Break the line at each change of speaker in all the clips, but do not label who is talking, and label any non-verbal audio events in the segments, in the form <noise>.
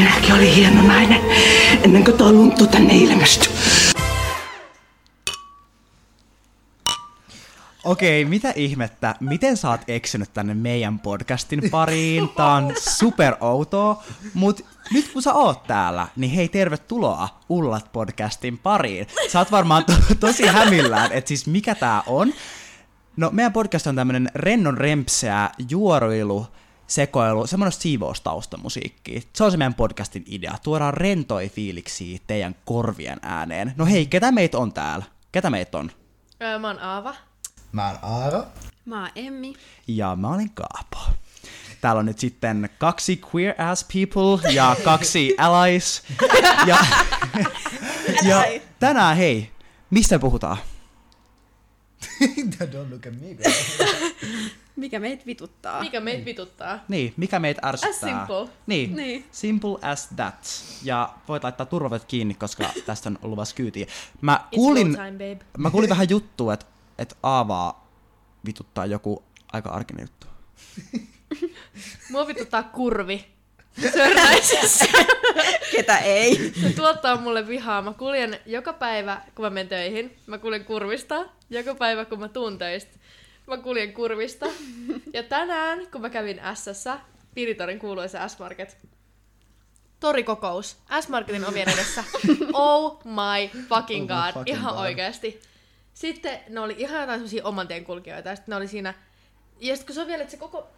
minäkin olin hieno nainen ennen kuin tuo lunttu tänne ilmestyi.
Okei, mitä ihmettä? Miten sä oot eksynyt tänne meidän podcastin pariin? Tää on super outoa, mut nyt kun sä oot täällä, niin hei tervetuloa Ullat podcastin pariin. Sä oot varmaan to- tosi hämillään, että siis mikä tää on. No meidän podcast on tämmönen rennon rempseä juoruilu, sekoilu, semmoinen siivoustaustamusiikki. Se on se meidän podcastin idea. Tuodaan rentoi fiiliksi teidän korvien ääneen. No hei, ketä meitä on täällä? Ketä meitä on?
Öö, mä oon Aava.
Mä oon Aaro.
Mä oon Emmi.
Ja mä olin Kaapo. Täällä on nyt sitten kaksi queer ass people ja kaksi <laughs> allies. Ja, ja tänään hei, mistä puhutaan? <laughs>
Don't look at me, girl. <laughs>
Mikä meitä vituttaa?
Mikä meitä vituttaa?
Niin, mikä meitä ärsyttää?
As simple.
Niin,
Niin.
simple as that. Ja voit laittaa turvavyöt kiinni, koska <laughs> tästä on luvassa kyytiä. Mä kuulin,
time, babe.
mä kuulin vähän juttua, että et Aavaa vituttaa joku aika arkinen juttu.
Mua vituttaa kurvi. Sörnäisessä.
Ketä ei?
Se tuottaa mulle vihaa. Mä kuljen joka päivä, kun mä menen töihin. Mä kuljen kurvista. Joka päivä, kun mä tuun töistä. Mä kuljen kurvista. Ja tänään, kun mä kävin Sssä, Piritorin kuuluisa S-Market, torikokous S-Marketin ovien edessä. Oh my fucking
Oh my
god.
fucking
ihan
god.
oikeasti. Sitten ne oli ihan jotain semmosia oman tien kulkijoita. Ja sitten ne oli siinä... Ja sitten kun se on vielä, että se koko...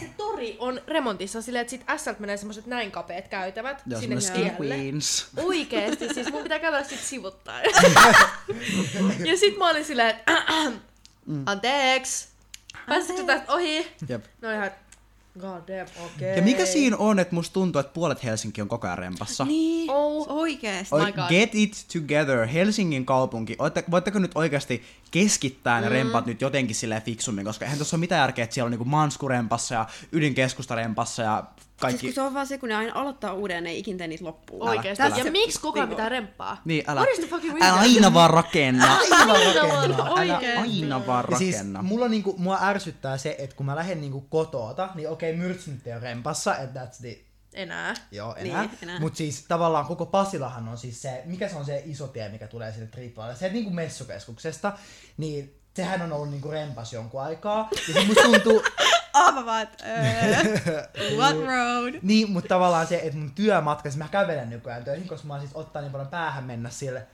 Se tori on remontissa silleen, että sit SLt menee semmoset näin kapeat käytävät
Ja
sinne tielle.
Queens.
Oikeesti, siis mun pitää kävellä sit sivuttain. <laughs> ja sit mä olin silleen, että <clears throat> anteeksi, pääsitkö tästä ohi?
Jep.
No ihan, god damn, okei.
Ja mikä siinä on, että musta tuntuu, että puolet Helsinki on koko ajan rempassa?
Niin,
Oh.
oikeesti.
God.
get it together, Helsingin kaupunki. Voitte, voitteko nyt oikeasti keskittää ne rempat nyt jotenkin silleen fiksummin, koska eihän tuossa ole mitään järkeä, että siellä on niinku Mansku-rempassa ja ydinkeskustarempassa ja
Siis
kaikki...
kun se on vaan se, kun ne aina aloittaa uuden, ne ei ikinä tee niitä loppuun.
Oikeesti.
Älä.
Ja
se
miksi kukaan
niinku-
pitää remppaa?
Niin, älä,
What is the fucking
älä aina vaan rakenna.
Aina
Aina
rakenna.
vaan,
Älä
oikeesti.
aina vaan
Ja siis
rakenna.
mulla, niinku, mua ärsyttää se, että kun mä lähden niinku kotoota, niin okei, myrtsi nyt ei ole rempassa, että that's the...
Enää.
Joo,
Niin,
enää.
enää.
Mut siis tavallaan koko Pasilahan on siis se, mikä se on se iso tie, mikä tulee sinne Triplalle. Se niinku messukeskuksesta, niin sehän on ollut niinku rempas jonkun aikaa. Ja se musta tuntuu,
Vaan, että, öö, <laughs> what road?
niin, mutta tavallaan se, että mun työmatka, siis mä kävelen nykyään töihin, koska mä oon siis ottaa niin paljon päähän mennä sille.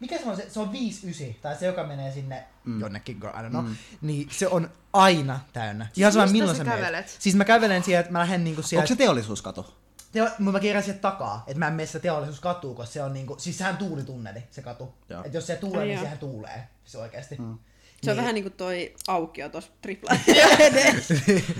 Mikä se on se? Se on 5-9, tai se, joka menee sinne mm. jonnekin, girl, I don't know. Mm. Niin se on aina täynnä. Ihan sama milloin
sä kävelet?
Siis mä kävelen sieltä, että mä lähden niinku
Onko
sieltä...
se teollisuuskatu?
Teo, mutta mä kierrän sieltä takaa, että mä en mene sitä teollisuuskatuun, koska se on niinku, siis sehän tuulitunneli, se katu. Että jos se tuulee,
Ai
niin
joo.
sehän tuulee, siis oikeesti. Mm.
Se on vähän niinku toi aukio tossa tripla. <laughs>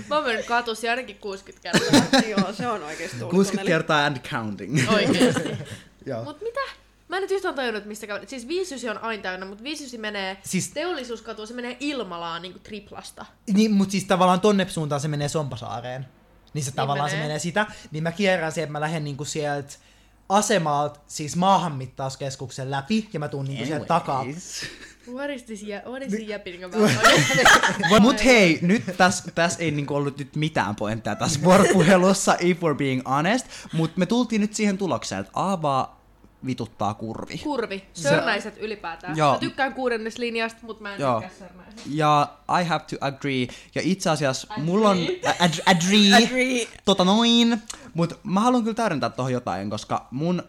Mä oon mennyt katusi ainakin 60 kertaa. <laughs>
Joo, se on oikeesti
60
tuulitunneli.
kertaa and counting.
Oikeesti. <laughs>
Joo.
Mut mitä? Mä en nyt yhtään tajunnut, mistä kävelet. Siis 59 on aina täynnä, mutta 59 menee
Siis-
teollisuuskatu, se menee Ilmalaan niinku triplasta.
Niin, mutta siis tavallaan tonne suuntaan se menee Sompasaareen. Niin se tavallaan se
menee.
menee sitä. Niin mä kierrän sieltä, mä lähden niinku sieltä asemalta, siis maahanmittauskeskuksen läpi, ja mä tuun niinku sieltä takaa.
What is this, jä- what is he yapping about?
Mut hei, nyt tässä täs ei niinku ollut nyt mitään pointtia tässä <laughs> vuoropuhelussa, if we're being honest, mut me tultiin nyt siihen tulokseen, että Aava vituttaa kurvi.
Kurvi. Sörnäiset ylipäätään.
Joo.
Mä tykkään kuudenneslinjasta, mutta mä en
Joo.
tykkää sörnäisestä.
Ja I have to agree. Ja itse asiassa mulla on... Ad, agree.
Agree.
Tota noin. Mut mä haluan kyllä täydentää tohon jotain, koska mun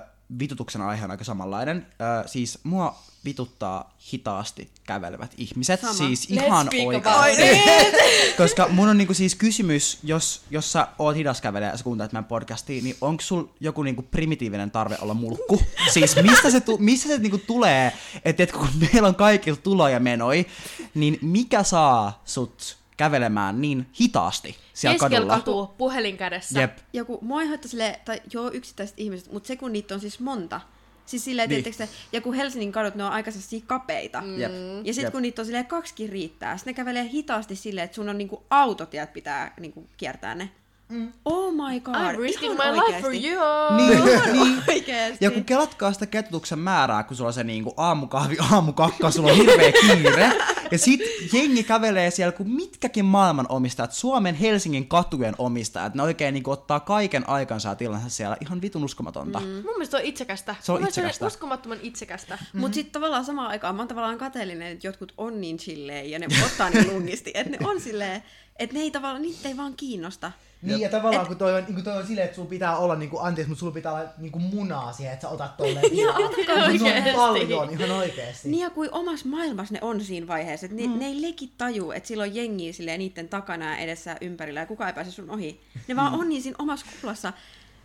ö, vitutuksen aihe on aika samanlainen. Ö, siis mua vituttaa hitaasti kävelevät ihmiset.
Sama.
Siis
Let's
ihan oikeasti.
about <laughs>
Koska mun on niinku siis kysymys, jos, jos sä oot hidas kävelee ja sä kuuntelet meidän podcastia, niin onko sul joku niinku primitiivinen tarve olla mulkku? <laughs> Siis mistä se, tu- missä se niinku tulee, että et kun meillä on kaikilla tuloja menoi, niin mikä saa sut kävelemään niin hitaasti siellä
Keskellä
kadulla?
katua, puhelin kädessä.
Jep.
Joku, mua ei haittaa silleen, tai joo yksittäiset ihmiset, mutta se kun niitä on siis monta. Siis silleen,
Niin.
niin. ja kun Helsingin kadut, ne on aika sellaisia kapeita. Mm.
Jep.
Ja sitten kun niitä on silleen kaksikin riittää, sitten ne kävelee hitaasti silleen, että sun on niinku autotiet pitää niinku kiertää ne. Mm. Oh my god.
I'm risking my
ihan
life for you.
Niin, niin.
Oikeesti.
Ja kun kelatkaa sitä kettutuksen määrää, kun sulla on se niinku aamukahvi, aamukakka, sulla on hirveä kiire, <laughs> Ja sit jengi kävelee siellä, kun mitkäkin maailman omistajat, Suomen Helsingin katujen omistajat, ne oikein niin ottaa kaiken aikansa tilansa siellä. Ihan vitun uskomatonta. Mm.
Mun mielestä se on itsekästä.
Se on
Mun mielestä
itsekästä.
uskomattoman itsekästä.
Mm. Mutta sitten tavallaan samaan aikaan mä oon tavallaan kateellinen, että jotkut on niin chilleen ja ne ottaa niin lungisti, että ne on silleen, että ne ei tavallaan, niitä ei vaan kiinnosta.
Niin, ja tavallaan kun toi on, niin toi on silleen, että sulla pitää olla, niin kuin, anteeksi, mutta sulla pitää olla niin kuin munaa siihen, että sä otat tolleen.
Ihan
Mut ne on
oikeesti.
paljon, ihan oikeesti.
Niin ja kuin omassa maailmassa ne on siinä vaiheessa, että ne, mm. ne ei legit taju, että silloin jengiä silleen niiden takana ja edessä ja ympärillä ja kukaan ei pääse sun ohi. Ne vaan on niin siinä omassa kuplassa.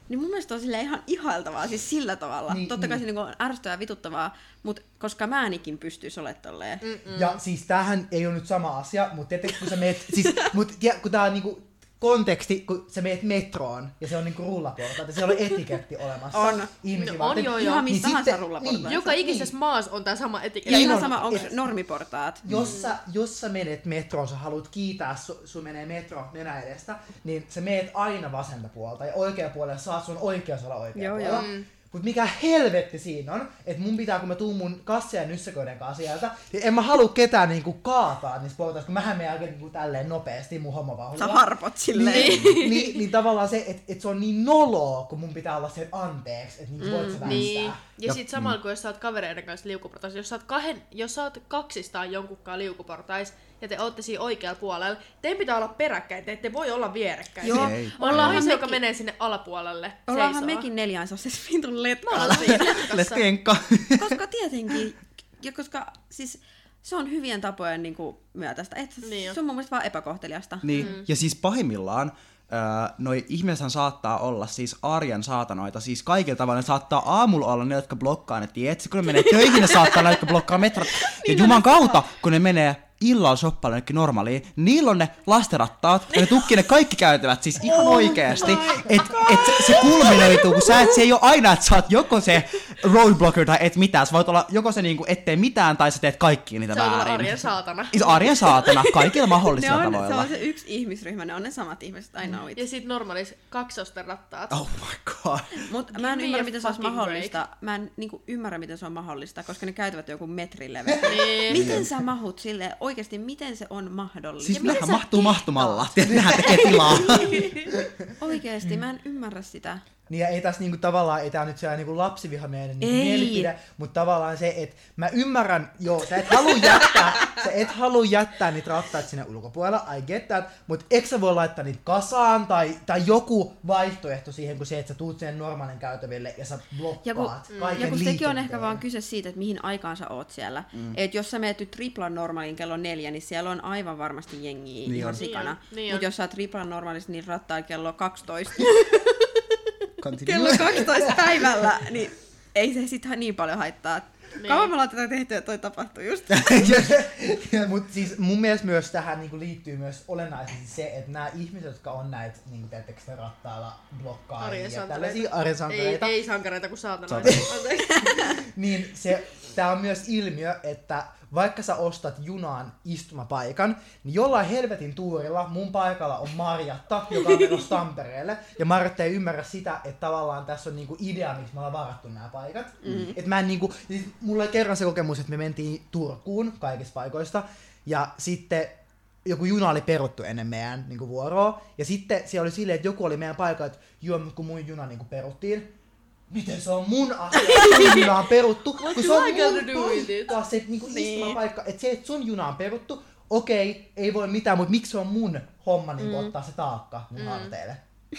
Niin mun mielestä on silleen ihan ihailtavaa, siis sillä tavalla.
Niin,
Niin, Totta kai
niin.
se niinku on ärsyttävää ja vituttavaa, mutta koska mä enikin pystyisi olemaan tolleen. Mm.
Ja siis tämähän ei ole nyt sama asia, mutta tietysti kun sä meet, siis, mut, tie, kun tää on niinku konteksti, kun sä meet metroon ja se on niinku rullaportaat ja siellä on etiketti olemassa.
On.
ihmisiä
No,
varten,
on joo, joo.
Ihan mistä
niin
tahansa
sitten-
rullaportaista.
niin,
Joka
niin.
ikisessä maassa on tää sama
Ja
etiketti.
Niin
ihan
on,
sama, onko
et-
normiportaat.
Jos sä, jos sä menet metroon, sä haluat kiitää, su, sun menee metro nenä edestä, niin sä meet aina vasenta puolta ja oikea puolella saat sun oikeus olla oikea
Joo,
puolella.
joo.
Mut mikä helvetti siinä on, että mun pitää, kun mä tuun mun kassia ja nyssäköiden kanssa sieltä, niin en mä halua ketään niinku kaataa niissä portaissa, kun mähän menen niinku tälleen nopeasti mun homovauhdilla.
Sä harpot silleen.
Niin, niin, niin tavallaan se, että et se on niin noloa, kun mun pitää olla se anteeksi, että niin voit sä väistää.
Niin. Ja sit samalla kun jos sä oot kavereiden kanssa liukuportaissa, jos sä oot, kahden, jos sä oot kaksistaan jonkunkaan liukuportais ja te ootte siinä oikealla puolella, teidän pitää olla peräkkäin, te ette voi olla vierekkäin.
Joo.
Ei.
On
Ollaanhan
nainen, joka menee sinne alapuolelle.
Ollaanhan
seisoo.
mekin neljään sellaisessa vitun letkalla.
ollaan siinä
Let's
letkassa.
kenkka. <laughs>
koska tietenkin, ja koska siis se on hyvien tapojen niin kuin, myötästä. Et,
Niin
se on mun mielestä vaan epäkohteliasta.
Niin, mm. ja siis pahimmillaan öö, noi ihmisethän saattaa olla siis arjen saatanoita, siis kaikilla tavalla ne saattaa aamulla olla ne, jotka blokkaa ne tiet, kun ne menee töihin, ne saattaa olla jotka blokkaa metrot, ja juman kautta, kun ne menee illalla shoppailemaan jonnekin normaaliin, niillä on ne lastenrattaat, ja ne tukkii ne kaikki käytävät, siis ihan oikeesti, että et se, se kulminoituu, kun sä et, se ei ole aina, että sä oot joko se roadblocker tai et mitään, sä voit olla joko se niinku, ettei mitään, tai sä teet kaikki niitä
Se on
väärin.
arjen saatana.
Is arjen saatana, kaikilla <laughs>
Ne
mahdollisilla
on, se
tavoilla.
on se yksi ihmisryhmä, ne on ne samat ihmiset, I know it.
Ja sit normaalis kaksosten rattaat.
Oh my god.
Mutta mä en
Give
ymmärrä, miten se olisi mahdollista. Mä en niinku, ymmärrä, miten se on mahdollista, koska ne käytävät joku metrin leveä. <laughs>
Niin.
miten sä mahut sille oikeasti, miten se on mahdollista?
Siis nehän mahtuu
kehtaat?
mahtumalla. Tiedät, nehän tekee tilaa. <laughs>
Oikeesti, mä en ymmärrä sitä.
Niin ja ei tässä niinku tavallaan, ei tää nyt sellainen niinku lapsivihamielinen niinku mielipide, mutta tavallaan se, että mä ymmärrän, joo, sä et halua jättää, sä et halua jättää niitä rattaita sinne ulkopuolella, I get that, mutta eikö sä voi laittaa niitä kasaan tai, tai joku vaihtoehto siihen, kuin se, että sä tuut sen normaalin käytäville ja sä
Ja kun,
blokkaat kaiken
ja kun sekin on ehkä vaan kyse siitä, että mihin aikaan sä oot siellä. Mm. Et jos sä meet nyt triplan normaalin kello neljä, niin siellä on aivan varmasti jengiä
Niin
ihan
on.
sikana.
Niin on, niin
Mutta jos sä oot triplan normaalissa, niin rattaa kello 12, <laughs>
Continue.
kello 12 päivällä, niin ei se sit niin paljon haittaa. Niin. Kauan me ollaan tätä tehty, että toi tapahtui just. <laughs>
Mutta siis mun mielestä myös tähän niinku liittyy myös olennaisesti se, että nämä ihmiset, jotka on näitä niinku, teettekö te rattailla blokkaa ja tällaisia arjen
Ei, ei sankareita kuin saatana. <laughs>
Niin se, tää on myös ilmiö, että vaikka sä ostat junaan istumapaikan, niin jollain helvetin tuurilla mun paikalla on Marjatta, joka on menossa <laughs> Tampereelle. Ja Marjatta ei ymmärrä sitä, että tavallaan tässä on niinku idea, miksi me ollaan varattu nämä paikat. Mm. Et mä en niinku, siis mulla oli kerran se kokemus, että me mentiin Turkuun kaikista paikoista. Ja sitten joku juna oli peruttu ennen meidän niin vuoroa. Ja sitten siellä oli silleen, että joku oli meidän paikalla, että joo, kun mun juna niin peruttiin, miten se on mun asia, <laughs> juna on peruttu,
What
kun se on mun
to do with it?
paikka, se niinku
Niin.
niin. paikka, että se, että sun juna on peruttu, okei, ei voi mitään, mutta miksi se on mun homma niin mm. ottaa se taakka mun mm. harteille?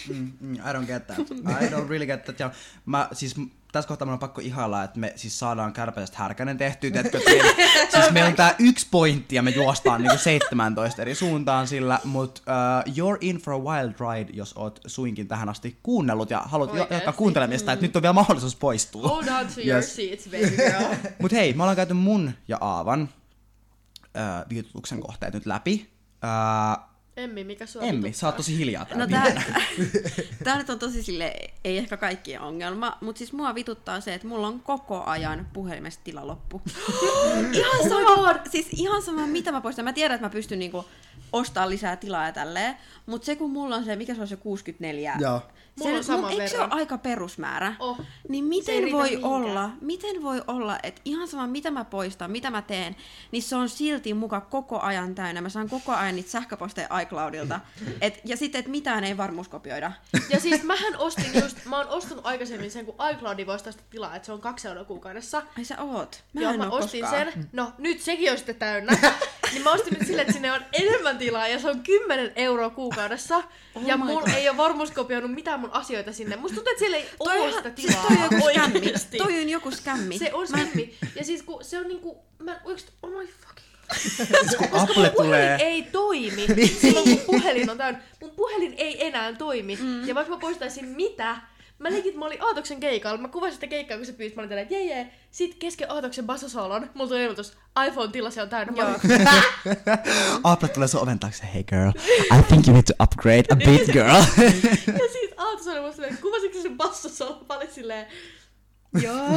Mm, mm, I don't get that. <laughs> I don't really get that. Ja mä, siis, tässä kohtaa mun on pakko ihailla, että me siis saadaan kärpäisestä härkänen tehtyä. Että meillä, <laughs> siis meillä on tää yksi pointti ja me juostaan niinku 17 eri suuntaan sillä, mutta uh, you're in for a wild ride, jos oot suinkin tähän asti kuunnellut ja haluat
Oikeesti.
jatkaa kuuntelemista, että nyt on vielä mahdollisuus poistua.
Hold on to your
Yes.
seats, baby girl. <laughs>
Mut hei, me ollaan käyty mun ja Aavan uh, viitutuksen kohteet nyt läpi. Uh,
Emmi, mikä sua
Emmi, sä oot tosi hiljaa
No
täällä.
tää, <laughs> tää nyt on tosi sille ei ehkä kaikkien ongelma, mutta siis mua vituttaa se, että mulla on koko ajan puhelimesta tila loppu. <gasps> ihan sama, siis ihan sama mitä mä poistan. Mä tiedän, että mä pystyn niinku ostaa lisää tilaa ja tälleen. Mutta se kun mulla on se, mikä se on se 64,
Joo.
Mulla on
se,
saman
eikö se ole aika perusmäärä?
Oh.
Niin miten voi
mihinkään.
olla, miten voi olla, että ihan sama mitä mä poistan, mitä mä teen, niin se on silti muka koko ajan täynnä. Mä saan koko ajan niitä sähköposteja iCloudilta. <laughs> Et, ja sitten, että mitään ei varmuuskopioida.
Ja siis mähän ostin just, mä oon ostanut aikaisemmin sen, kun iCloudi voisi tästä tilaa, että se on kaksi euroa kuukaudessa.
Ai sä oot. Mä
Joo,
en
mä ostin
koskaan.
sen. No, nyt sekin on sitten täynnä. <laughs> niin mä ostin nyt silleen, että sinne on enemmän tilaa ja se on 10 euroa kuukaudessa.
Oh
ja mulla
God.
ei ole varmuuskopioinut mitään mun asioita sinne. Musta tuntuu, että siellä ei
Toi
ole sitä
siis
tilaa
toi on joku skämmi. Toi on joku skämmi.
Se on skämmi. Ja siis kun se on niinku, mä oikeesti, oh my fucking
Kun
koska
Apple
mun puhelin
tulee...
ei toimi. Silloin kun puhelin on täynnä. Mun puhelin ei enää toimi. Mm. Ja vaikka mä poistaisin mitä, mä legit, mä olin Aatoksen keikalla. Mä kuvasin sitä keikkaa, kun se pyysi. Mä olin tälleen, että jee jee. Sit kesken Aatoksen bassosolon, mulla tuli ilmoitus, iPhone tilasi on täynnä.
Joo. <laughs>
Apple tulee sun oven taakse, hey girl, I think you need to upgrade a bit girl. <laughs>
ja sit Aatos oli musta silleen, kuvasitko sen bassosolon? Mä olin silleen,
Joo.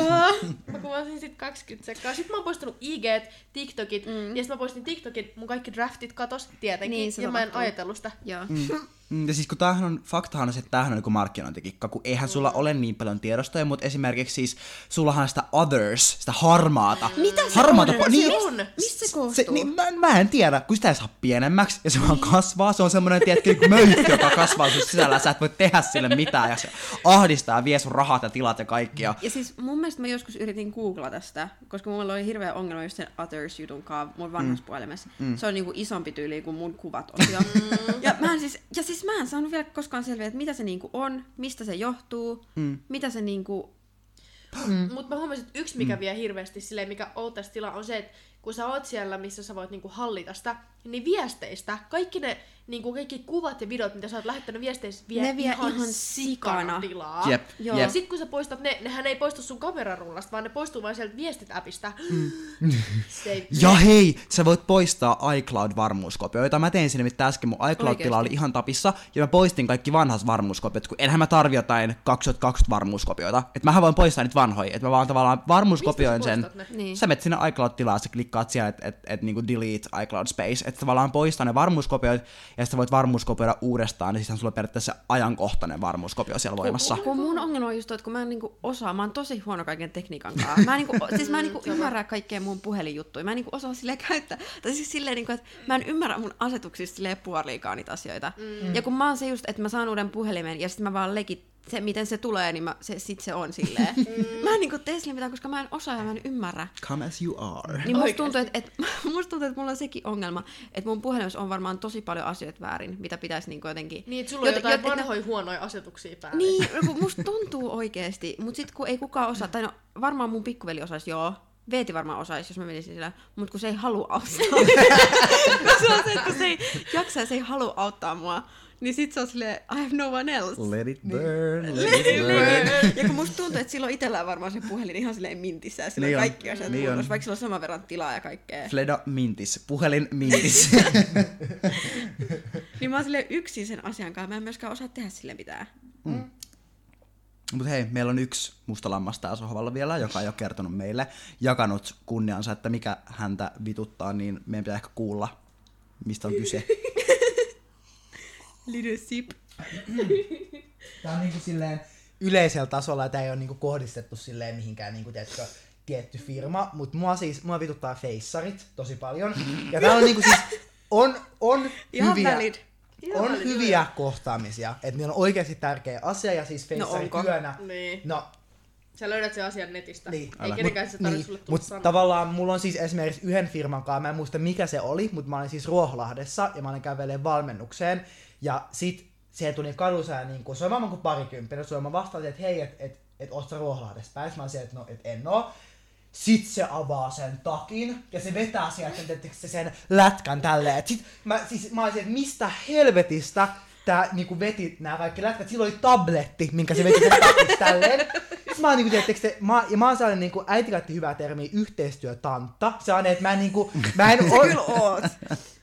Mä kuvasin sit 20 sekkaa. Sitten mä oon poistanut IG, TikTokit, mm. ja sitten mä poistin TikTokit, mun kaikki draftit katos, tietenkin,
Niin,
ja mä en ajatellut sitä.
Joo.
Mm, <laughs> Ja siis kun tämähän on, faktahan on se, että tämähän on niinku markkinointikikka, kun eihän sulla ole niin paljon tiedostoja, mutta esimerkiksi siis sullahan sitä others, sitä harmaata.
Mitä se
harmaata
on?
po- niin,
Se on.
Mistä se koostuu?
se, niin, mä, mä, en tiedä, kun sitä ei saa pienemmäksi ja se vaan kasvaa. Se on semmoinen, tiedätkö, niin möyhky, joka kasvaa sun sisällä. Sä et voi tehdä sille mitään ja se ahdistaa ja vie sun rahat ja tilat ja kaikkia.
Ja siis mun mielestä mä joskus yritin googlata sitä, koska mulla oli hirveä ongelma just sen Others-jutun kanssa mun vanhassa mm. Mm. Se on niinku isompi tyyli kuin mun kuvat osio. <laughs> ja, mä en siis, ja siis mä en saanut vielä koskaan selviä, että mitä se niinku on, mistä se johtuu, mm. mitä se niinku...
Mm. <gasps> Mutta mä huomasin, että yksi mikä mm. vie hirveästi silleen, mikä outas tila on se, että kun sä oot siellä, missä sä voit niinku hallita sitä, niin viesteistä, kaikki ne niinku, kaikki kuvat ja videot, mitä sä oot lähettänyt viesteistä, vie,
Ne vie
ihan,
ihan
sikana
sikana.
tilaa.
Jep,
Joo.
Ja
jep.
sit kun sä poistat ne, nehän ei poistu sun kamerarullasta, vaan ne poistuu vain sieltä viestit-appista. Se ei, <laughs>
Ja hei, sä voit poistaa iCloud-varmuuskopioita. Mä tein sinne nimittäin äsken, mun iCloud-tila oli ihan tapissa, ja mä poistin kaikki vanhat varmuuskopiot, kun enhän mä tarvi jotain 2020 varmuuskopioita. Et mähän voin poistaa niitä vanhoja, että mä vaan tavallaan varmuuskopioin sen.
ne?
Niin.
Sä menet sinne iCloud-tilaan, sä klikkaat siellä, että et, et, niinku delete iCloud space, että tavallaan poistaa ne varmuuskopioit, ja sitten voit varmuuskopioida uudestaan, niin sitten sulla on periaatteessa ajankohtainen varmuuskopio siellä voimassa.
Kun, kun mun ongelma on just toi, että kun mä en niinku osaa, mä oon tosi huono kaiken tekniikan kanssa. Mä en, niinku, siis mä en niinku <laughs> ymmärrä kaikkea mun puhelinjuttuja. Mä en niinku osaa silleen käyttää. Tai siis silleen, niinku, että mä en ymmärrä mun asetuksista silleen puoliikaa niitä asioita. Mm. Ja kun mä oon se just, että mä saan uuden puhelimen ja sitten mä vaan legit se, miten se tulee, niin mä, se, sit se on silleen. <laughs> Mä en niinku tee sille mitään, koska mä en osaa ja mä en ymmärrä.
Come as you are.
Niin musta tuntuu, että, että, <laughs> musta tuntuu, että mulla on sekin ongelma, että mun puhelimessa on varmaan tosi paljon asioita väärin, mitä pitäisi niinku jotenkin...
Niin, että sulla on
Jot-
jotain
jot- että ne-
vanhoja huonoja asetuksia päällä.
niin, <laughs> kun musta tuntuu oikeesti, mutta sitten kun ei kukaan osaa, tai no varmaan mun pikkuveli osaisi joo, Veeti varmaan osaisi, jos mä menisin sillä, mutta kun se ei halua auttaa. se on se, että kun se ei jaksa ja se ei halua auttaa mua, niin sit se on silleen, I have no one else.
Let it burn, let it burn.
Ja kun musta tuntuu, että silloin itsellään varmaan se puhelin ihan silleen mintissä ja sillä
Niin
kaikki asiat
niin on.
kunnossa, vaikka sillä on saman verran tilaa ja kaikkea.
Fleda Mintis, puhelin <laughs> Mintis. <laughs>
Niin mä oon silleen yksin sen asian kanssa, mä en myöskään osaa tehdä sille mitään.
Mutta hei, meillä on yksi musta lammas täällä sohvalla vielä, joka ei ole kertonut meille, jakanut kunniansa, että mikä häntä vituttaa, niin meidän pitää ehkä kuulla, mistä on kyse. <laughs>
Little sip. <laughs>
Tää on niinku silleen yleisellä tasolla, tää ei ole niinku kohdistettu silleen mihinkään niinku, tiedätkö, tietty firma, mutta mua siis, mua vituttaa feissarit tosi paljon. Ja täällä on niinku siis, on, on <laughs>
Ihan
hyviä,
valid.
Ihan
on
valid,
hyviä kohtaamisia, että niillä on oikeasti tärkeä asia, ja siis feissarityönä,
Niin.
no
Sä löydät sen asian netistä.
Niin.
Ei
Älä.
kenenkään se tarvitse sulle tulla
Mutta tavallaan mulla on siis esimerkiksi yhden firman kanssa, mä en muista mikä se oli, mutta mä olin siis Ruoholahdessa ja mä olin kävelemään valmennukseen. Ja sit tuli niin kuin, se on varmaan kuin parikymppinen, se on mä vastasin, että hei, että et, et oot sä Ruoholahdessa päin? Mä olisin, että no, et en oo. Sit se avaa sen takin ja se vetää sieltä se sen lätkän tälleen. Et sit mä, siis, mä olisin, että mistä helvetistä tää niinku veti nämä kaikki lätkät. Sillä oli tabletti, minkä se veti sen takista tälleen. Sitten mä oon niinku, tiedättekö te, mä, ja mä oon sellainen niinku, äiti käytti hyvää termiä yhteistyötantta. Se on, että mä en niinku, mä en <laughs>
oot.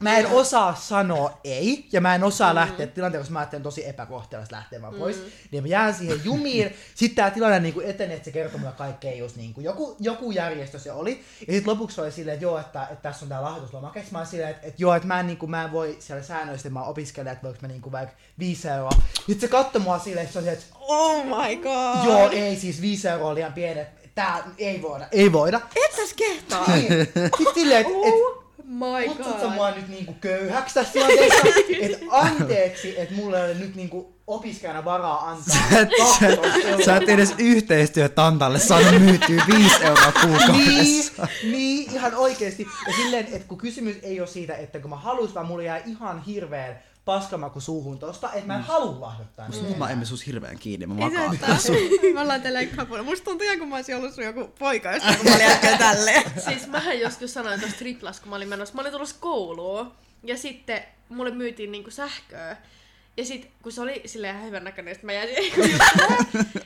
mä en osaa sanoa ei, ja mä en osaa mm. lähteä tilanteessa, koska mä ajattelen tosi epäkohteliasta lähtemään pois, mm. niin mä jään siihen jumiin. Sitten tää tilanne niin kuin etenee, että se kertoo mulle kaikkea just niin kuin joku, joku järjestö se oli. Ja sitten lopuksi oli silleen, että joo, että, että tässä on tää lahjoituslomake. Mä olin silleen, että, että joo, että mä en, niin kuin, mä en voi siellä säännöistä, mä opiskelen, että voiko mä niin kuin vaikka viisi euroa. Sitten se katsoi mua silleen, että se oli, että
Oh my god!
joo, ei siis viisi euroa on liian pienet. Tää ei voida, ei voida.
Et säs kehtaa!
Niin. Sitten silleen, että et,
My
Kutsut sä
god.
mua nyt niinku köyhäksi tässä tilanteessa? <laughs> Et anteeksi, että mulla ei ole nyt niinku opiskelijana varaa antaa.
Sä et, sä, sä et edes yhteistyötantalle saanut myytyä 5 euroa
niin,
kuukaudessa.
niin, ihan oikeesti. Ja silleen, että kun kysymys ei ole siitä, että kun mä haluaisin, vaan mulla jää ihan hirveän paskamaku suuhun tosta, että mä en halua lahjoittaa niitä.
mä emme sus hirveän kiinni, mä
Ei se
makaan.
haittaa. <laughs> Me ollaan tälleen kapuna. Musta tuntuu ihan, kun mä olisin ollut sun joku poika, jostain, kun mä <laughs> olin äsken tälleen.
Siis mähän joskus sanoin tuossa triplas, kun mä olin menossa. Mä olin tulossa kouluun ja sitten mulle myytiin niinku sähköä. Ja sit kun se oli silleen ihan hyvän näköinen, sit mä jäin siihen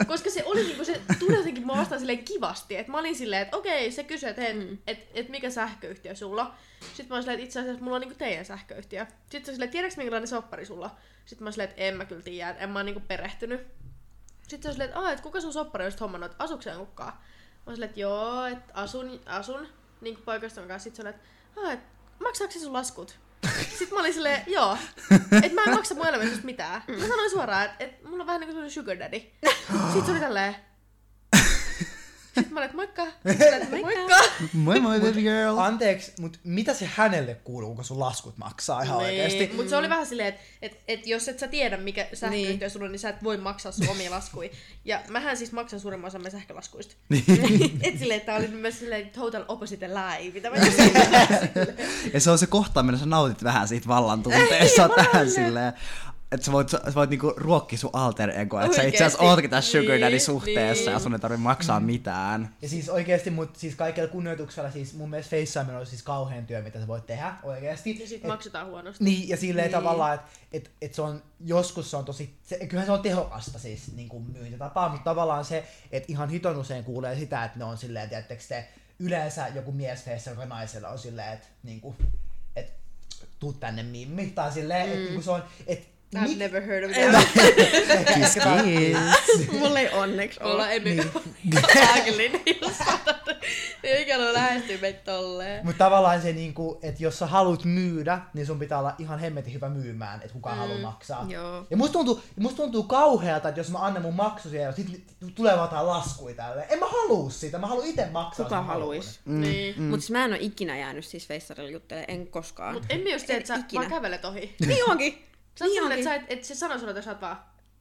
koska se oli niinku, se tuli jotenkin mua vastaan silleen kivasti, että mä olin silleen, että okei, se kysyi, että mm. et, et mikä sähköyhtiö sulla on. Sitten mä olin silleen, että itse asiassa mulla on niinku teidän sähköyhtiö. Sitten se oli silleen, tiedätkö minkälainen soppari sulla on? Sitten mä olin silleen, että en mä kyllä tiedä, en mä oon niinku perehtynyt. Sitten se oli silleen, että, "Aa, että kuka sun soppari on sit hommannut, että asukseen kukaan? Mä olin silleen, että joo, että asun, asun niin poikaystävän kanssa. Sitten se oli, että, "Aa, että maksaako se sun laskut? Sitten mä olin silleen, joo, <laughs> että mä en maksa mun elämästä mitään. Mä sanoin suoraan, että, että mulla on vähän niin kuin sugar daddy. Sitten se oli tälleen, sitten mä olin, että <laughs> moikka. Moikka.
Moi moi baby girl.
Anteeksi, mutta mitä se hänelle kuuluu, kun sun laskut maksaa ihan oikeesti?
Niin, mutta se oli vähän silleen, että et, et jos et sä tiedä, mikä sähköyhtiö
Niin.
sulla on, niin sä et voi maksaa sun omia laskuja. Ja mähän siis maksan suurimman osan meidän sähkölaskuista. <laughs> et silleen, että oli myös silleen total opposite lie, mitä mä <laughs>
Ja se on se kohtaaminen, sä nautit vähän siitä vallan tunteessa. Vähän silleen, että sä voit, sä voit niinku ruokkia sun alter egoa, että sä itse asiassa ootkin tässä sugar daddy
Niin,
suhteessa
niin.
ja sun ei tarvitse maksaa mitään.
Ja siis oikeesti, mut siis kaikella kunnioituksella, siis mun mielestä FaceTime on siis kauhean työ, mitä sä voit tehdä oikeesti.
Ja sit
Et-
maksetaan huonosti.
Niin, ja silleen
Niin.
tavallaan, että et, et se on, joskus se on tosi, se, kyllähän se on tehokasta siis niin kuin myyntitapa, mutta tavallaan se, että ihan hiton usein kuulee sitä, että ne on silleen, tiedättekö te, yleensä joku miesfeissä, joka naisella on silleen, että niin kuin, et, tuu tänne mimmi, tai silleen, mm. että niin kuin se on, että
I've never heard of
Ei,
that. <laughs>
Kiss kiss. <laughs>
Mulla ei onneksi
Olla
ole.
emme
Niin. <laughs>
Ei ikinä lähestyy meitä tolleen.
Mutta tavallaan se, niinku, että jos sä haluat myydä, niin sun pitää olla ihan hemmetin hyvä myymään, että kuka mm. haluaa maksaa.
Joo.
Ja musta tuntuu, musta tuntuu kauhealta, että jos mä annan mun maksusia ja sit tulee vaan jotain laskuja tälle. En mä halua sitä, mä haluan itse maksaa.
Kuka haluis?
Mm. Niin.
Mm. Mutta siis mä en ole ikinä jäänyt siis feissarilla juttelemaan, en koskaan.
Mut emme just tiedä, että sä
Ikinä.
vaan kävelet ohi.
Niin onkin!
Sä oot
niin
sellainen, että, sä et, että se sanoo sulle, että sä oot vaan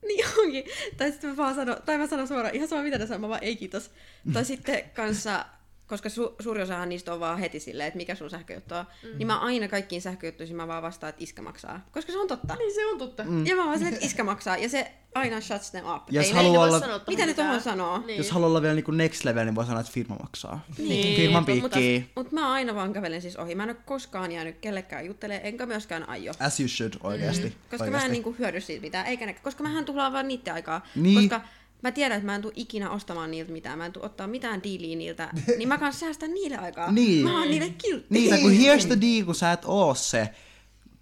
Niin onkin. Tai sitten mä vaan sanon, tai mä sanon suoraan, ihan sama mitä ne sanoo, mä vaan ei kiitos. Tai sitten kanssa, koska su- suuri osahan niistä on vaan heti silleen, että mikä sun sähköjuttu on, mm. niin mä aina kaikkiin sähköjuttuihin mä vaan vastaan, että iskä maksaa. Koska se on totta.
Niin se on totta.
Mm. Ja mä vaan silleen, että <laughs> iskä maksaa, ja se aina shuts them up.
Jos
Ei
haluaa
ne voi
olla-
Mitä ne tohon sanoo?
Niin.
Jos haluaa olla vielä niinku next level, niin voi sanoa, että firma maksaa.
Niin.
Firman
Mutta
piikki.
mut mä aina vaan kävelen siis ohi. Mä en ole koskaan jäänyt kellekään juttelemaan, enkä myöskään aio.
As you should, oikeesti.
Koska mä
oikeesti.
en niinku hyödy siitä mitään, eikä ne, koska mähän tullaan vaan niiden aikaa.
Niin.
Koska mä tiedän, että mä en tuu ikinä ostamaan niiltä mitään, mä en tuu ottaa mitään diiliä niiltä, niin mä kans säästän niille aikaa.
Niin.
Mä oon niille kiltti.
Niitä, kun here's the deal, kun sä et oo se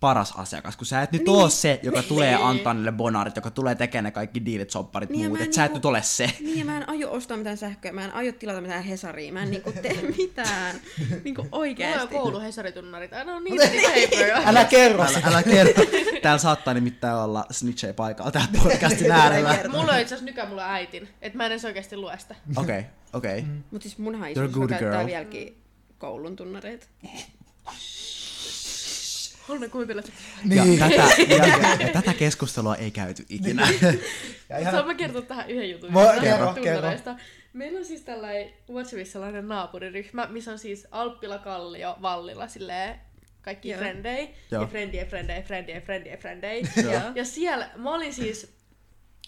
paras asiakas, kun sä et nyt
Niin.
oo se, joka tulee antaa niille bonarit, joka tulee tekemään ne kaikki diilit, sopparit,
Niin, ja
muut, et sä et
niinku-
nyt ole se.
Niin, ja mä en aio ostaa mitään sähköä, mä en aio tilata mitään Hesaria, mä en niinku tee <laughs> mitään. niinku
Mulla on
oikeesti.
kouluhesaritunnarit. Aina on niitä <laughs> paper.
Älä kerro
Älä,
sitä.
älä kerro. <laughs> Täällä saattaa nimittäin olla snitchejä paikalla täällä podcastin äärellä.
Mulla on itse asiassa nykä mulla äitin. Että mä en edes oikeesti lue sitä.
Okei, okay, okei. Okay.
Mut siis munhan iso käyttää vieläkin koulun tunnareita.
Haluan kuvitella, että
Ja tätä, ja, <laughs> ja tätä keskustelua ei käyty ikinä.
Ja ihan,
Saan mä kertoa tähän yhden jutun. Näistä
kerro,
tunnareista. Meillä on siis tällainen WhatsAppissa sellainen naapuriryhmä, missä on siis Alppila, Kallio, Vallila, silleen kaikki
Joo.
frendei.
Joo.
Ja frendie, frendei, frendie, frendie, frendei.
Joo.
ja siellä, mä olin siis,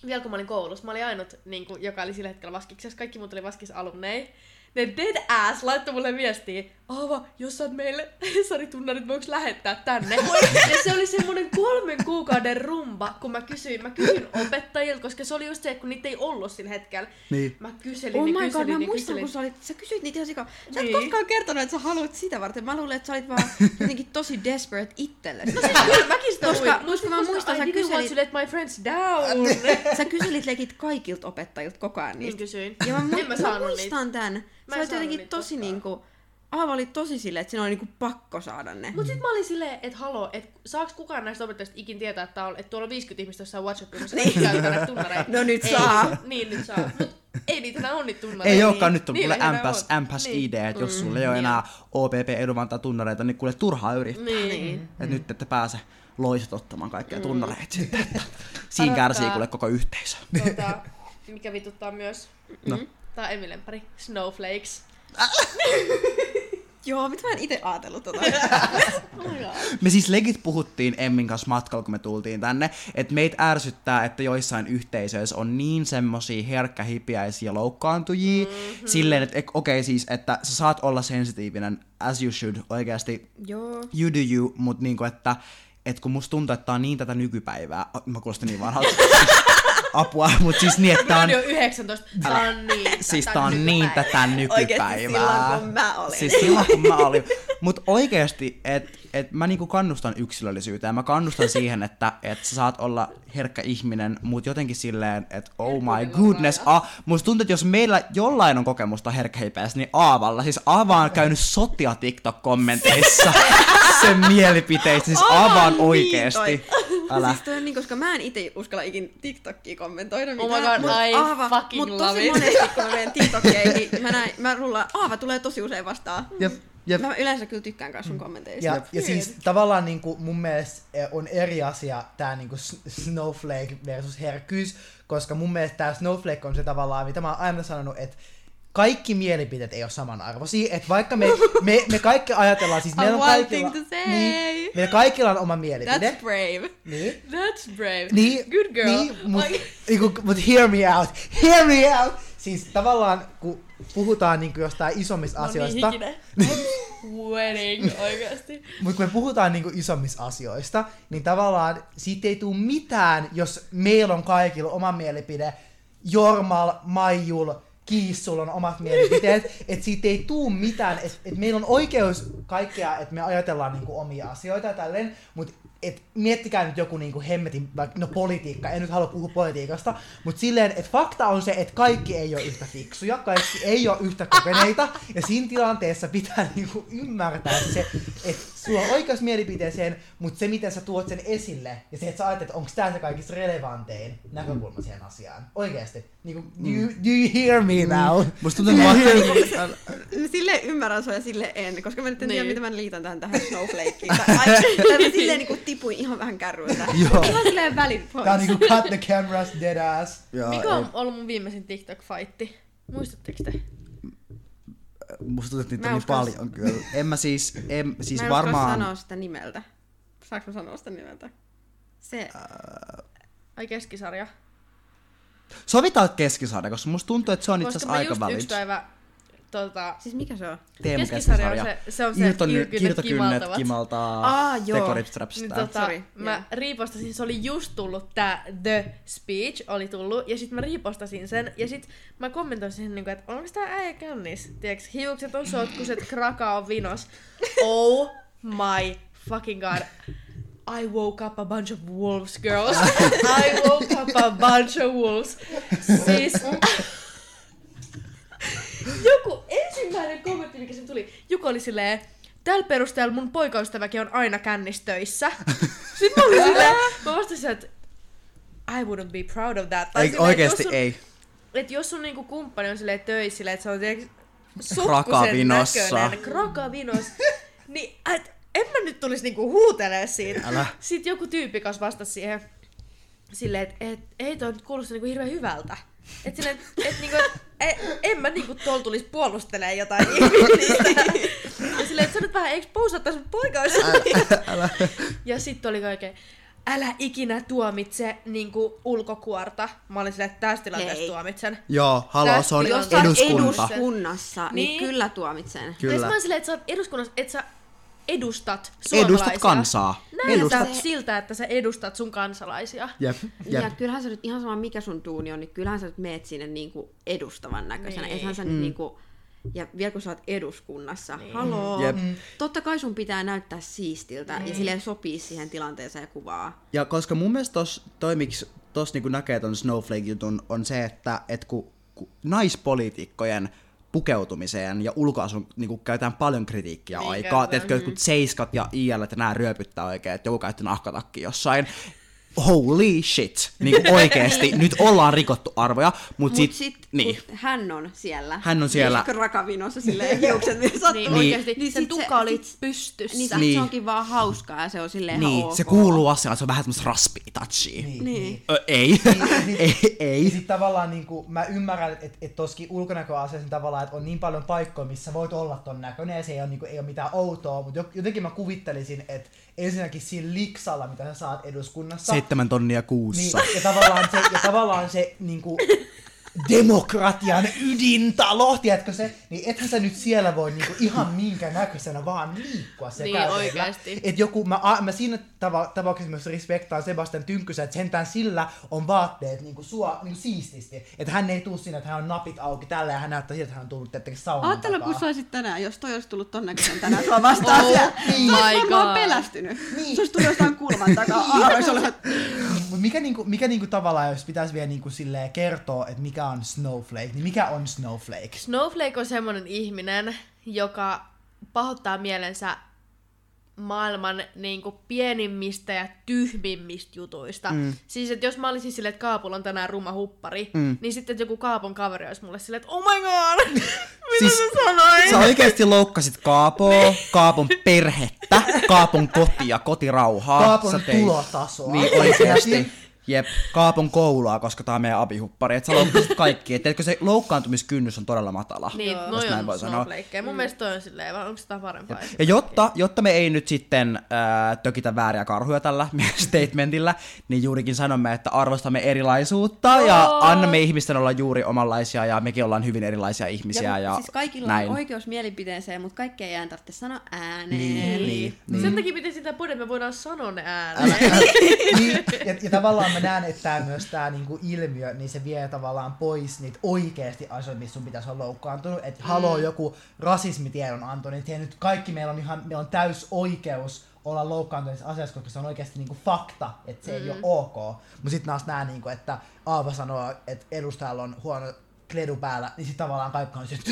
vielä kun mä olin koulussa, mä olin ainut, niin kuin, joka oli sillä hetkellä vaskiksessa, kaikki muut oli vaskis alumnei. ne dead ass laittoi mulle viestiä, Aava, jos saat meille <laughs> Hesari-tunnarit, voiko lähettää tänne? ja se oli semmonen kolmen kuukauden rumba, kun mä kysyin, mä kysyin opettajilta, koska se oli just se, kun niitä ei ollut sillä hetkellä.
Niin.
Mä kyselin,
Oh
ja
my god,
kyselin,
mä
ja
muistan,
kyselin.
kun sä, olit, sä kysyit niitä ihan sika. Sä et
Niin.
koskaan kertonut, että sä haluat sitä varten. Mä luulen, että sä olit vaan <laughs> jotenkin tosi desperate itsellesi.
No siis kyllä mäkin sitä
Koska-
luin.
koska mä muistan,
I
sä
didn't want
kyselit-
to let my friends down.
Sä kyselit legit kaikilta opettajilta koko ajan
niin
niistä.
kysyin.
Ja mä, mu-
en mä
mä
saanut niitä.
muistan tän.
Mä
Sä
saanut
jotenkin tosi
koskaan.
niinku... Aava oli tosi silleen, että siinä oli niinku pakko saada ne.
Mut sit mä olin silleen, että halo, että saaks kukaan näistä opettajista ikin tietää, että, on, että tuolla on 50 ihmistä jossain kaikki käyttää näitä tunnareita.
No nyt
ei,
saa.
Niin, nyt saa. Mut ei niitä enää on niitä tunnareita.
Ei olekaan, nyt on
Niin,
kuule
oo.
MPS
Niin.
ID, että jos sulle ei ole enää OPP edunvaltaa tunnareita, niin kuule turhaa yrittää.
Niin.
Et nyt ette pääse loiset ottamaan kaikkia tunnareita <laughs> sitten, että siinä kärsii kuule koko yhteisö.
Tota, mikä vituttaa myös.
No.
Tää on Emi lempari. Snowflakes. <laughs>
Joo, mitä mä en itse ajatellut tota. <laughs>
Me siis legit puhuttiin Emmin kanssa matkalla, kun me tultiin tänne, että meitä ärsyttää, että joissain yhteisöissä on niin semmosia herkkähipiäisiä loukkaantujia, mm-hmm. silleen, että okei okay, siis, että sä saat olla sensitiivinen, as you should, oikeasti,
Joo.
you do you, mutta niinku, että et kun musta tuntuu, että tää on niin tätä nykypäivää, mä kuulostan niin vanhalta, <laughs> apua, mutta siis niin, että on,
Radio 19. Tää on niin.
siis
tätä
tää on niin tätä nykypäivää.
Oikeesti silloin, kun mä olin.
Siis silloin, kun mä olin. Mutta oikeesti, että et mä niinku kannustan yksilöllisyyteen. Mä kannustan siihen, että et sä saat olla herkkä ihminen, mutta jotenkin silleen, että oh my goodness. A, musta tuntuu, että jos meillä jollain on kokemusta herkkähipeästä, niin Aavalla. Siis Aava on käynyt sotia TikTok-kommenteissa <laughs> sen mielipiteistä. Siis Aava on oikeesti.
Niin toi.
Älä.
Siis toi on niin, koska mä en itse uskalla ikin TikTokia kommentoida
Oh
mitään.
my god,
mut
I
Aava,
fucking
mut
love
tosi
it.
monesti, kun mä menen TikTokkeihin, mä, näin, mä rullaan, Aava tulee tosi usein vastaan.
Jep, jep.
Mä yleensä kyllä tykkään kanssa sun kommenteista.
Ja, ja siis tavallaan niin kuin mun mielestä eh, on eri asia tämä niin kuin snowflake versus herkkyys, koska mun mielestä tämä snowflake on se tavallaan, mitä mä oon aina sanonut, että kaikki mielipiteet ei ole samanarvoisia, että vaikka me, me, me kaikki ajatellaan, siis <laughs> meillä on kaikilla, niin, meillä kaikilla on oma mielipide,
That's brave.
niin,
That's brave.
niin,
Good girl.
niin, mut,
Ai-
niinku, mut hear me out, hear me out, siis tavallaan kun puhutaan niinku jostain
oon niin
asioista. <laughs>
Wedding, oikeasti.
Mutta kun me puhutaan niinku isommista asioista, niin tavallaan siitä ei tule mitään, jos meillä on kaikilla oma mielipide, Jormal, Maijul, Kiissul on omat mielipiteet, että siitä ei tuu mitään, että et meillä on oikeus kaikkea, että me ajatellaan niinku omia asioita ja tälleen, mutta et miettikää nyt joku niinku hemmetin, no politiikka, en nyt halua puhua politiikasta, mutta silleen, että fakta on se, että kaikki ei ole yhtä fiksuja, kaikki ei ole yhtä kokeneita, ja siinä tilanteessa pitää niinku ymmärtää se, että sulla on oikeus mielipiteeseen, mutta se, miten sä tuot sen esille, ja se, että sä ajattelet, että onko tämä se kaikista relevantein näkökulma siihen asiaan. Oikeasti. Niinku, do, you, do you hear me now?
Musta tuntuu, että mä... <laughs>
Sille ymmärrän sua ja sille en, koska mä nyt en tiedä,
Niin.
mitä mä liitän tähän, tähän snowflakeen. Tai, silleen niinku tipuin ihan vähän kärryiltä. <laughs>
Joo.
Ihan silleen välin pois.
Tää on niinku cut the cameras, dead ass.
Mikä on ollut mun viimeisin TikTok-fightti? Muistatteko te?
Musta tuntuu, että niitä
Mä
on niin paljon kyllä. En mä siis, en, <laughs> siis
mä en
varmaan...
sanoa sitä nimeltä. Saanko mä sanoa sitä nimeltä? Se,
Ai keskisarja.
Sovitaan keskisarja, koska musta tuntuu, että se on itse
Koska
asiassa
mä
aika
just
valid.
yksi päivä tota,
siis mikä se on?
Teemu
Keskisarja on se- se on se
Kirtokynnet
kimaltavat.
kimaltaa
Aa, joo.
Niin
tekoripstrapsista.
tota,
Sorry,
mä
joo.
riipostasin, se oli just tullut tää The Speech, oli tullut, ja sit mä riipostasin sen, ja sit mä kommentoin siihen, niinku, että onko tää äijä kännis? Tiedätkö, hiukset on sotkuset, kraka on vinos. Oh my fucking god. I woke up a bunch of wolves, girls. <laughs> I woke up a bunch of wolves. Siis... Joku ensimmäinen kommentti, mikä se tuli, joku oli silleen, tällä perusteella mun poikaystäväkin on aina kännistöissä. <laughs> Sitten mä olin silleen, mä vastasin, että I wouldn't be proud of that. Tai
Ei,
silleen, että jos sun,
ei.
Et jos sun niinku kumppani on silleen töissä, silleen, että se on tiiäks,
Krakavinossa.
näköinen, krakavinos, <laughs> niin et, en mä nyt tulisi niinku huutelee siitä.
Älä.
Sitten joku tyyppi kanssa vastasi siihen silleen, että et, ei toi nyt kuulosta niinku hirveän hyvältä. Et silleen, et, et, niinku, et, en mä niinku tuolla tulisi puolustelee jotain ihmistä. Ja silleen, että sä nyt vähän expose sun poikaista. Ja sitten oli kaiken, älä ikinä tuomitse niinku ulkokuorta. Mä olin silleen, että tästä tilanteesta
Hei.
tuomitsen.
Joo, haloo, se on
Tästä
Jos sä oot
eduskunta.
eduskunnassa, niin,
Niin.
kyllä tuomitsen.
Ja
Kyllä.
mä oon silleen, että sä oot eduskunnassa, että sä edustat suomalaisia.
Edustat kansaa.
Näytät
Edustat.
siltä, että sä edustat sun kansalaisia.
Jep,
Ja
jep.
kyllähän sä nyt ihan sama mikä sun duuni on, niin kyllähän sä nyt meet sinne niinku edustavan näköisenä.
Niin.
Ethän sä nyt niinku, ja vielä kun sä oot eduskunnassa, niin. haloo,
Jep.
totta kai sun pitää näyttää siistiltä niin. ja silleen sopii siihen tilanteeseen ja kuvaa.
Ja koska mun mielestä tos, toi miksi tos niinku näkee ton Snowflake-jutun, on se, että et kun, kun naispoliitikkojen pukeutumiseen ja ulkoasun niin käytetään paljon kritiikkiä
Niin
aikaa. Tiedätkö, jotkut seiskat ja IL, että nämä ryöpyttää oikein, että joku käytti nahkatakki jossain. Holy shit! Niin kuin oikeesti, nyt ollaan rikottu arvoja, mutta
Mut
sit,
sit,
niin.
kun hän on siellä.
Hän on siellä.
Niin, rakavinossa silleen hiukset, niin sattuu.
Niin,
Niin.
oikeesti
Niin
sen
se-
tukka oli
sit-
pystyssä.
Niin,
Niin.
niin. se onkin vaan hauskaa ja se on silleen
Niin,
ihan ok.
se kuuluu asiaan, se on vähän semmoista raspia touchia.
Niin,
Niin.
Ö, ei,
Niin. <laughs>
ei,
Ja
ei.
sit tavallaan niinku, mä ymmärrän, että et toskin ulkonäköasiassa niin tavallaan, että on niin paljon paikkoja, missä voit olla ton näköinen ja se ei ole, niinku, ei ole mitään outoa, mutta jotenkin mä kuvittelisin, että ensinnäkin siinä liksalla, mitä sä saat eduskunnassa,
Seitsemän tonnia kuussa.
niin, ja tavallaan se, ja tavallaan se niinku, <laughs> demokratian ydintalo, tiedätkö se? Niin ethän sä nyt siellä voi niinku ihan minkä näköisenä vaan liikkua se
Niin,
kävellä.
oikeesti.
Et joku, mä, a- mä siinä tava, tapauksessa myös respektaan Sebastian Tynkkysen, että sentään sillä on vaatteet niinku sua niinku siististi. Että hän ei tuu sinne, että hän on napit auki tällä ja hän näyttää siltä, että hän on tullut tietenkin saunan takaa.
kun sä olisit tänään, jos toi olisi tullut ton näköisen tänään sua vastaan
Oh
siellä.
my God.
pelästynyt.
Niin.
Se olisi tullut jostain kulman takaa. Ah, olisi ollut, että
Mut mikä, niinku, mikä niinku tavallaan, jos pitäisi vielä niinku silleen kertoa, että mikä on Snowflake, niin mikä on Snowflake?
Snowflake on semmonen ihminen, joka pahoittaa mielensä maailman niin kuin, pienimmistä ja tyhmimmistä jutuista. Mm. Siis, että jos mä olisin silleen, että Kaapulla on tänään ruma huppari, mm. niin sitten että joku Kaapon kaveri olisi mulle silleen, että oh my god, <laughs> mitä
Siis
sä sanoit?
Sä oikeesti loukkasit Kaapoa, <laughs> Kaapon perhettä, Kaapon kotia, kotirauhaa.
Kaapon
Sä teit-
tulotasoa.
Niin. Jep, Kaapon koulua, koska tää on meidän abihuppari. Et sä loukkasit kaikki. Et se loukkaantumiskynnys on todella matala.
Niin,
Joo.
noi
Jos näin
on
voi sanoa.
Mun mielestä toi on silleen, vai onko sitä parempaa?
Ja jotta, jotta me ei nyt sitten äh, tökitä vääriä karhuja tällä <laughs> meidän statementillä, niin juurikin sanomme, että arvostamme erilaisuutta ja
Joo.
annamme ihmisten olla juuri omanlaisia ja mekin ollaan hyvin erilaisia ihmisiä. Ja,
ja, siis kaikilla
näin.
on oikeus mielipiteeseen, mutta kaikkea ei aina tarvitse sanoa ääneen.
Niin,
niin,
Niin.
Sen takia pitäisi sitä puhua, että me voidaan sanoa ne ääneen. <laughs>
niin, ja, ja tavallaan mä näen, että tää myös tää niinku ilmiö, niin se vie tavallaan pois niitä oikeasti asioita, missä sun pitäisi olla loukkaantunut. Että mm. haloo joku rasismitiedonanto, niin että nyt kaikki meillä on ihan, meillä on täys oikeus olla loukkaantuneissa asiassa, koska se on oikeasti niinku fakta, että se mm. ei ole ok. Mutta sitten taas nää, niinku, että Aava sanoo, että edustajalla on huono kledu päällä, niin sitten tavallaan kaikki on se, että,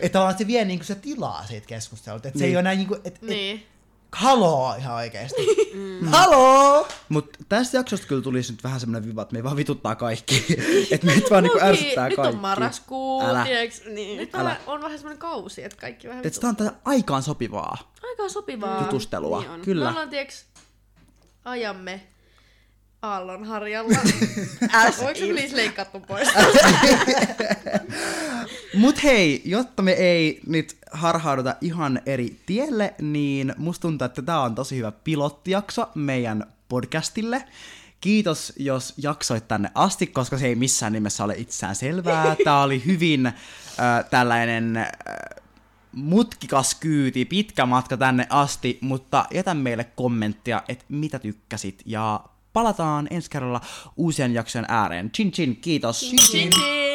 että tavallaan se vie niinku se tilaa siitä keskustelulta. Että se
Niin.
ei ole näin niinku, että et,
niin.
haloo ihan oikeesti. <laughs> Haloo!
Mutta tästä jaksosta kyllä tulisi nyt vähän semmoinen viva, että me vaan vituttaa kaikki. <laughs> että meitä vaan niinku
Toki,
ärsyttää
nyt
kaikki.
on marraskuu,
Älä.
tiiäks, niin. nyt on,
Älä.
on vähän semmoinen kausi, että kaikki vähän
Et sitä on tätä aikaan sopivaa
Aika sopivaa.
jutustelua.
niin on.
Me
Kyllä.
ollaan, tiiäks, ajamme aallonharjalla. <laughs> Voiko se please leikkaa ton pois? <laughs>
Mut hei, jotta me ei nyt harhauduta ihan eri tielle, niin musta tuntuu, että tää on tosi hyvä pilottijakso meidän podcastille. Kiitos, jos jaksoit tänne asti, koska se ei missään nimessä ole itsään selvää. <laughs> Tää oli hyvin äh, tällainen äh, mutkikas kyyti, pitkä matka tänne asti, mutta jätä meille kommenttia, että mitä tykkäsit, ja palataan ensi kerralla uusien jaksojen ääreen. Chin chin, kiitos!
Chin chin!